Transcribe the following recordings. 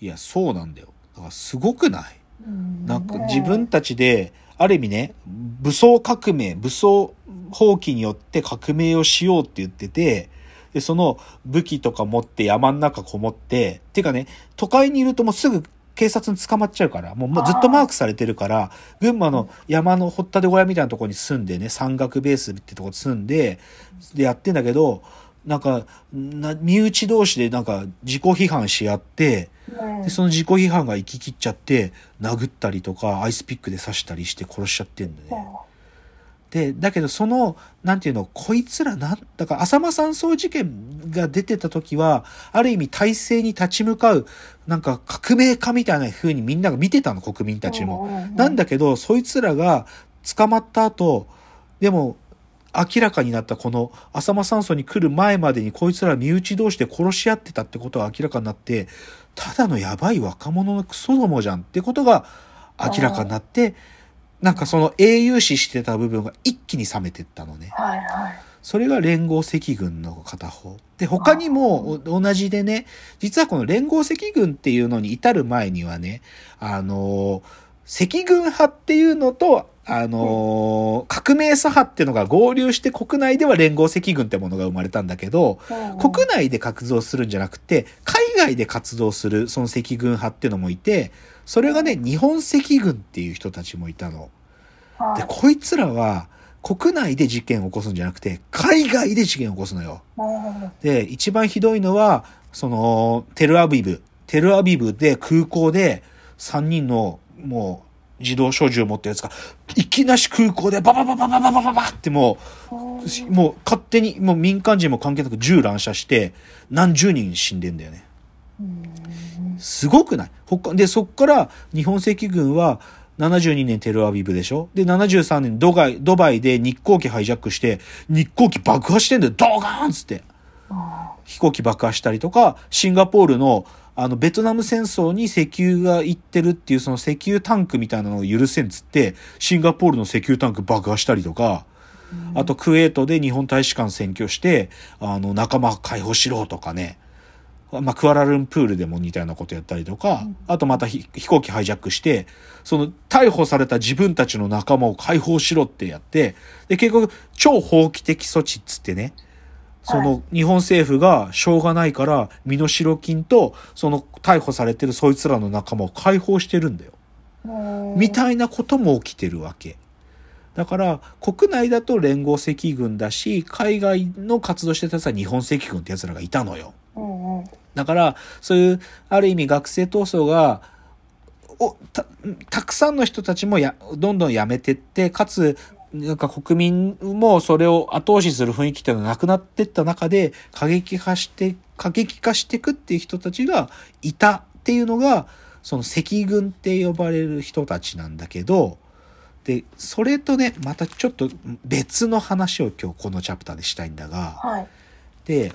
いや、そうなんだよ。だからすごくない？うん。なんか自分たちで、ある意味ね、武装革命、武装放棄によって革命をしようって言ってて、で、その武器とか持って山の中こもって、てかね、都会にいるともうすぐ警察に捕まっちゃうから、もうずっとマークされてるから、群馬の山の掘ったて小屋みたいなところに住んでね、山岳ベースってとこに住んで、でやってんだけど、なんか、な身内同士でなんか自己批判し合って、うんで、その自己批判が行き切っちゃって、殴ったりとか、アイスピックで刺したりして殺しちゃってんだよね。で、だけどその、なんていうの、こいつらなん、だから浅間山荘事件が出てた時は、ある意味体制に立ち向かう、なんか革命家みたいな風にみんなが見てたの、国民たちも。なんだけど、そいつらが捕まった後、でも、明らかになったこの浅間山荘に来る前までにこいつら身内同士で殺し合ってたってことが明らかになって、ただのやばい若者のクソどもじゃんってことが明らかになって、なんかその英雄視してた部分が一気に冷めてったのね。はいはい。それが連合赤軍の片方。で、他にもお同じでね、実はこの連合赤軍っていうのに至る前にはね、あのー、赤軍派っていうのと、あのー革命左派っていうのが合流して国内では連合赤軍ってものが生まれたんだけど、国内で活動するんじゃなくて、海外で活動するその赤軍派っていうのもいて、それがね、日本赤軍っていう人たちもいたの。で、こいつらは、国内で事件を起こすんじゃなくて、海外で事件を起こすのよ。で、一番ひどいのは、その、テルアビブ。テルアビブで空港で3人のもう自動小銃を持ったやつが、いきなし空港でバババババババババってもう、もう勝手に、もう民間人も関係なく銃乱射して、何十人死んでんだよね。すごくない他で、そっから日本赤軍は、72年テルアビブでしょで、73年ドバイ、ドバイで日航機ハイジャックして、日航機爆破してんだよドカーンつって。飛行機爆破したりとか、シンガポールの、あの、ベトナム戦争に石油が行ってるっていう、その石油タンクみたいなのを許せんっつって、シンガポールの石油タンク爆破したりとか、あと、クウェートで日本大使館占拠して、あの、仲間解放しろとかね。まあ、クアラルンプールでも似たようなことやったりとか、あとまたひ飛行機ハイジャックして、その逮捕された自分たちの仲間を解放しろってやって、で、結局、超法規的措置っつってね、その日本政府がしょうがないから身代金とその逮捕されてるそいつらの仲間を解放してるんだよ。みたいなことも起きてるわけ。だから国内だと連合赤軍だし海外の活動してたやつは日本赤軍ってやつらがいたのよ。だからそういうある意味学生闘争がおたたくさんの人たちもやどんどんやめてってかつなんか国民もそれを後押しする雰囲気っていうのがなくなってった中で過激化して、過激化していくっていう人たちがいたっていうのが、その赤軍って呼ばれる人たちなんだけど、で、それとね、またちょっと別の話を今日このチャプターでしたいんだが、はい。で、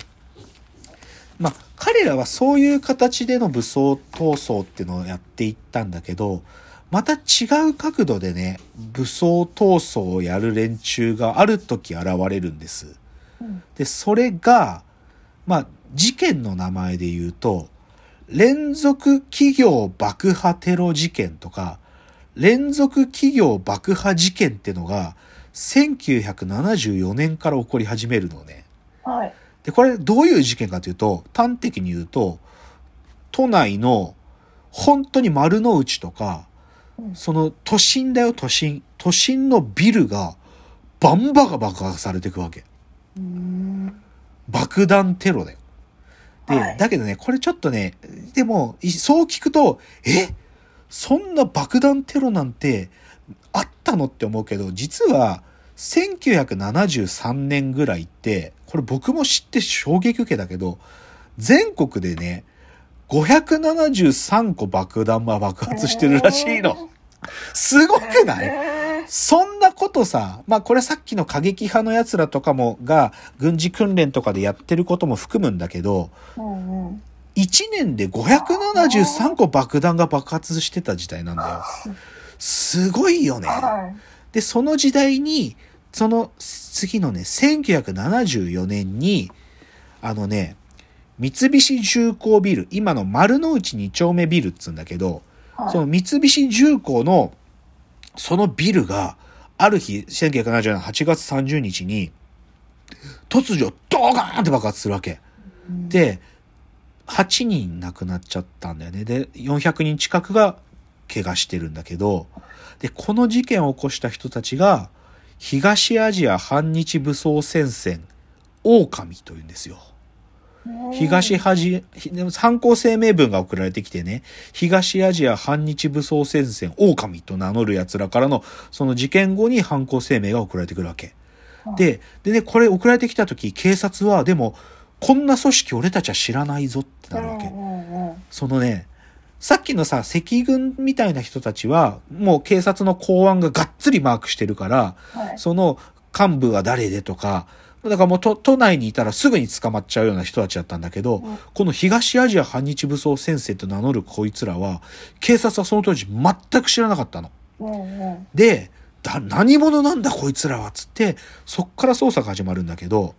まあ、彼らはそういう形での武装闘争っていうのをやっていったんだけど、また違う角度でね、武装闘争をやる連中がある時現れるんです。うんで、それが、まあ、事件の名前で言うと、連続企業爆破テロ事件とか、連続企業爆破事件ってのが、1974年から起こり始めるのね。はい。で、これどういう事件かというと、端的に言うと、都内の本当に丸の内とか、うんその都心だよ、都心。都心のビルがバンバが爆破されていくわけ。爆弾テロだよ。で、はいだけどね、これちょっとね、でも、いそう聞くと、え？そんな爆弾テロなんてあったのって思うけど、実は、1973年ぐらいって、これ僕も知って衝撃受けたけど、全国でね、573個爆弾が爆発してるらしいの。すごくない？えそんなことさ、まあこれさっきの過激派の奴らとかもが軍事訓練とかでやってることも含むんだけど、ーうんうん。1年で573個爆弾が爆発してた時代なんだよ。すごいよね。はい。で、その時代に、その次のね、1974年に、あのね、三菱重工ビル、今の丸の内2丁目ビルっつうんだけど、はい。その三菱重工の、そのビルが、ある日、1970年8月30日に、突如、ドーガーンって爆発するわけ。うん、で、8人亡くなっちゃったんだよね。で、400人近くが怪我してるんだけど、で、この事件を起こした人たちが、東アジア反日武装戦線、狼というんですよ。東アジア、でも参考声明文が送られてきてね、東アジア反日武装戦線、狼と名乗る奴らからの、その事件後に犯行声明が送られてくるわけ。で、でね、これ送られてきた時、警察は、でも、こんな組織俺たちは知らないぞってなるわけ。そのね、さっきのさ、赤軍みたいな人たちは、もう警察の公安ががっつりマークしてるから、はい。その幹部は誰でとか、だからもう都都内にいたらすぐに捕まっちゃうような人たちだったんだけど、うんこの東アジア反日武装戦線と名乗るこいつらは、警察はその当時全く知らなかったの。で、だ、何者なんだこいつらはつって、そっから捜査が始まるんだけど、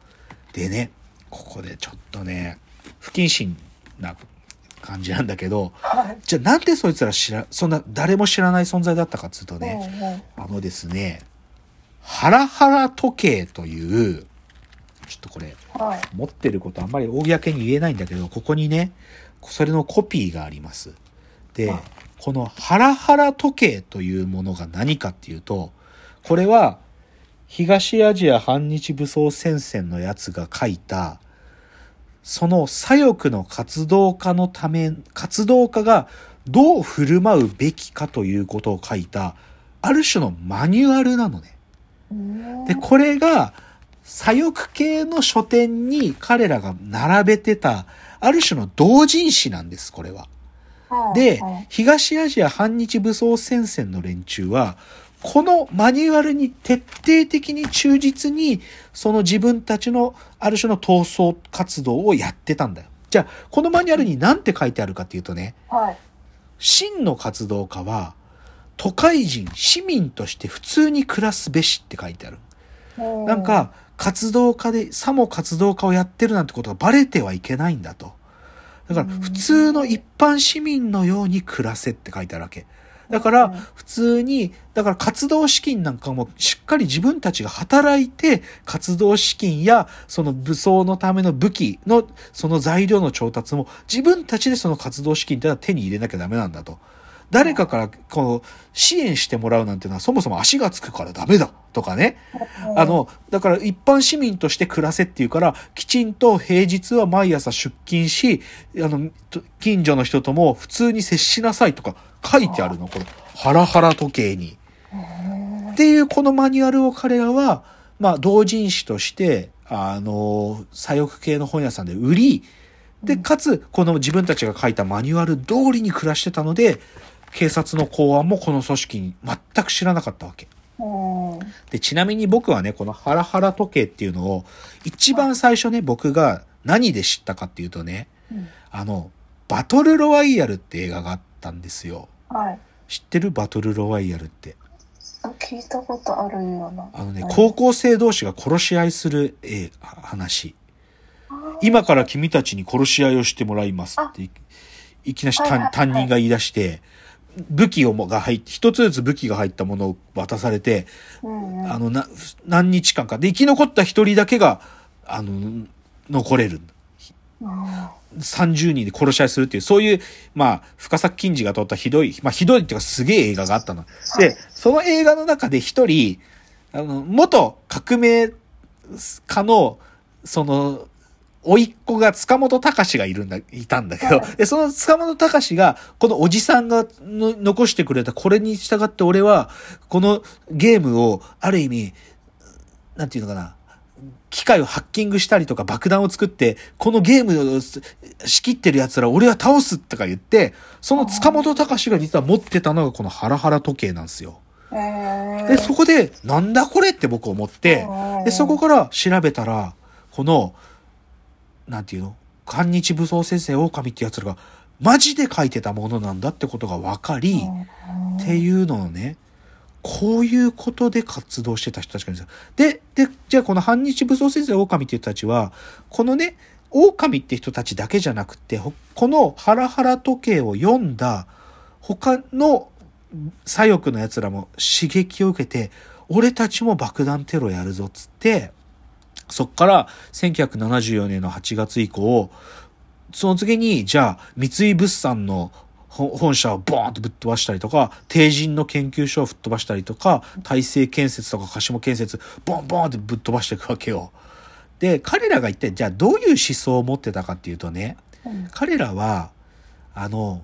でね、ここでちょっとね、不謹慎な感じなんだけど、はい。じゃあなんでそいつら知ら、そんな誰も知らない存在だったかっつうとね、ね。あのですね、ハラハラ時計という、ちょっとこれ、はい。持ってることあんまり公に言えないんだけど、ここにね、それのコピーがあります。であ、このハラハラ時計というものが何かっていうと、これは東アジア反日武装戦線のやつが書いた、その左翼の活動家のため、活動家がどう振る舞うべきかということを書いた、ある種のマニュアルなのね。うんで、これが、左翼系の書店に彼らが並べてた、ある種の同人誌なんです、これは。ではい、東アジア反日武装戦線の連中は、このマニュアルに徹底的に忠実に、その自分たちのある種の闘争活動をやってたんだよ。じゃあ、このマニュアルに何て書いてあるかっていうとね、はい。真の活動家は、都会人、市民として普通に暮らすべしって書いてある。うんなん、か、活動家で、さも活動家をやってるなんてことがバレてはいけないんだと。だから、うん普通の一般市民のように暮らせって書いてあるわけ。だかうんら、普通に、だから活動資金なんかもしっかり自分たちが働いて、活動資金や、その武装のための武器の、その材料の調達も、自分たちでその活動資金ってのは手に入れなきゃダメなんだと。誰かから、この、支援してもらうなんていうのはそもそも足がつくからダメだとかね。うんあ、の、だから一般市民として暮らせっていうから、きちんと平日は毎朝出勤し、あの、と近所の人とも普通に接しなさいとか書いてあるの、このハラハラ時計に。うんっていうこのマニュアルを彼らは、まあ、同人誌として、あの、左翼系の本屋さんで売り、で、かつ、この自分たちが書いたマニュアル通りに暮らしてたので、警察の公安もこの組織に全く知らなかったわけ。うんで、ちなみに僕はね、このハラハラ時計っていうのを、一番最初ね、僕が何で知ったかっていうとね、うんあの、バトルロワイヤルって映画があったんですよ。はい。知ってる？バトルロワイヤルって。あ聞いたことあるような。あのね、はい高校生同士が殺し合いする、えー話。今から君たちに殺し合いをしてもらいますってい、いきなしはいはいはい担担任が言い出して、武器をもが入って、一つずつ武器が入ったものを渡されて、うんうんあの、な、何日間かで生き残った一人だけが、あの、残れる。うん30人で殺し合いするっていう、そういう、まあ、深作金次が撮ったひどい、まあ、ひどいっていうかすげえ映画があったの。で、その映画の中で一人、あの、元革命家の、その、甥っ子が塚本隆がいるんだ、いたんだけど、で、その塚本隆が、このおじさんがの残してくれたこれに従って俺は、このゲームを、ある意味、なんていうのかな、機械をハッキングしたりとか爆弾を作って、このゲームを仕切ってる奴ら俺は倒すとか言って、その塚本隆が実は持ってたのがこのハラハラ時計なんですよ。えー。で、そこで、なんだこれって僕思って、で、そこから調べたら、この、なんていうの？韓日武装先生狼ってやつらが、マジで書いてたものなんだってことが分かり、うんっていうのをね、こういうことで活動してた人たちがいるんですよ。で、で、じゃあこの反日武装先生狼っていう人たちは、このね、狼って人たちだけじゃなくて、ほこのハラハラ時計を読んだ他の左翼の奴らも刺激を受けて、俺たちも爆弾テロやるぞっつって、そっから1974年の8月以降、その次に、じゃあ、三井物産のほ本社をボーンとぶっ飛ばしたりとか、帝人の研究所を吹っ飛ばしたりとか、大成建設とか鹿島建設、ボンボンってぶっ飛ばしていくわけよ。で、彼らが一体、じゃあどういう思想を持ってたかっていうとね、うん彼らは、あの、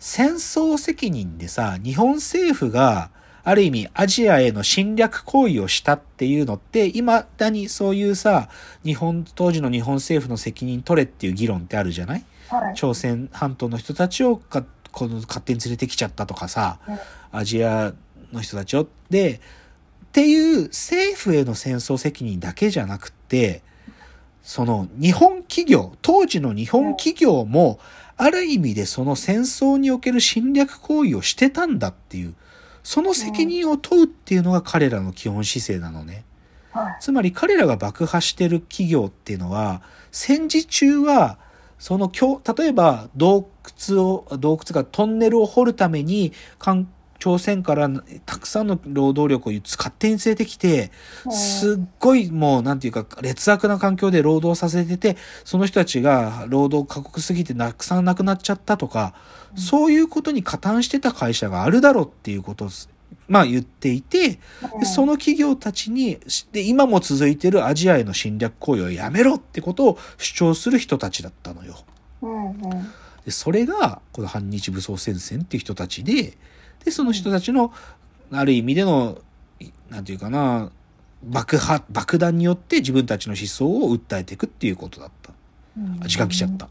戦争責任でさ、日本政府が、ある意味アジアへの侵略行為をしたっていうのって、未だにそういうさ、日本、当時の日本政府の責任取れっていう議論ってあるじゃない？はい。朝鮮半島の人たちをかこの勝手に連れてきちゃったとかさ、うんアジアの人たちを。で、っていう政府への戦争責任だけじゃなくて、その日本企業、当時の日本企業も、ある意味でその戦争における侵略行為をしてたんだっていう、その責任を問うっていうのが彼らの基本姿勢なのね。はい。つまり彼らが爆破してる企業っていうのは、戦時中は、その今日、例えば洞窟を、洞窟がトンネルを掘るために、韓朝鮮からたくさんの労働力を勝手に連れてきて、すっごいもうなんていうか劣悪な環境で労働させてて、その人たちが労働過酷すぎてたくさん亡くなっちゃったとか、そういうことに加担してた会社があるだろうっていうことを、まあ言っていて、でその企業たちに、で、今も続いてるアジアへの侵略行為をやめろってことを主張する人たちだったのよ。うんうん。で、それが、この反日武装戦線っていう人たちで、で、その人たちの、ある意味での、いなんていうかな、爆破、爆弾によって自分たちの思想を訴えていくっていうことだった。うんあ時間来ちゃった。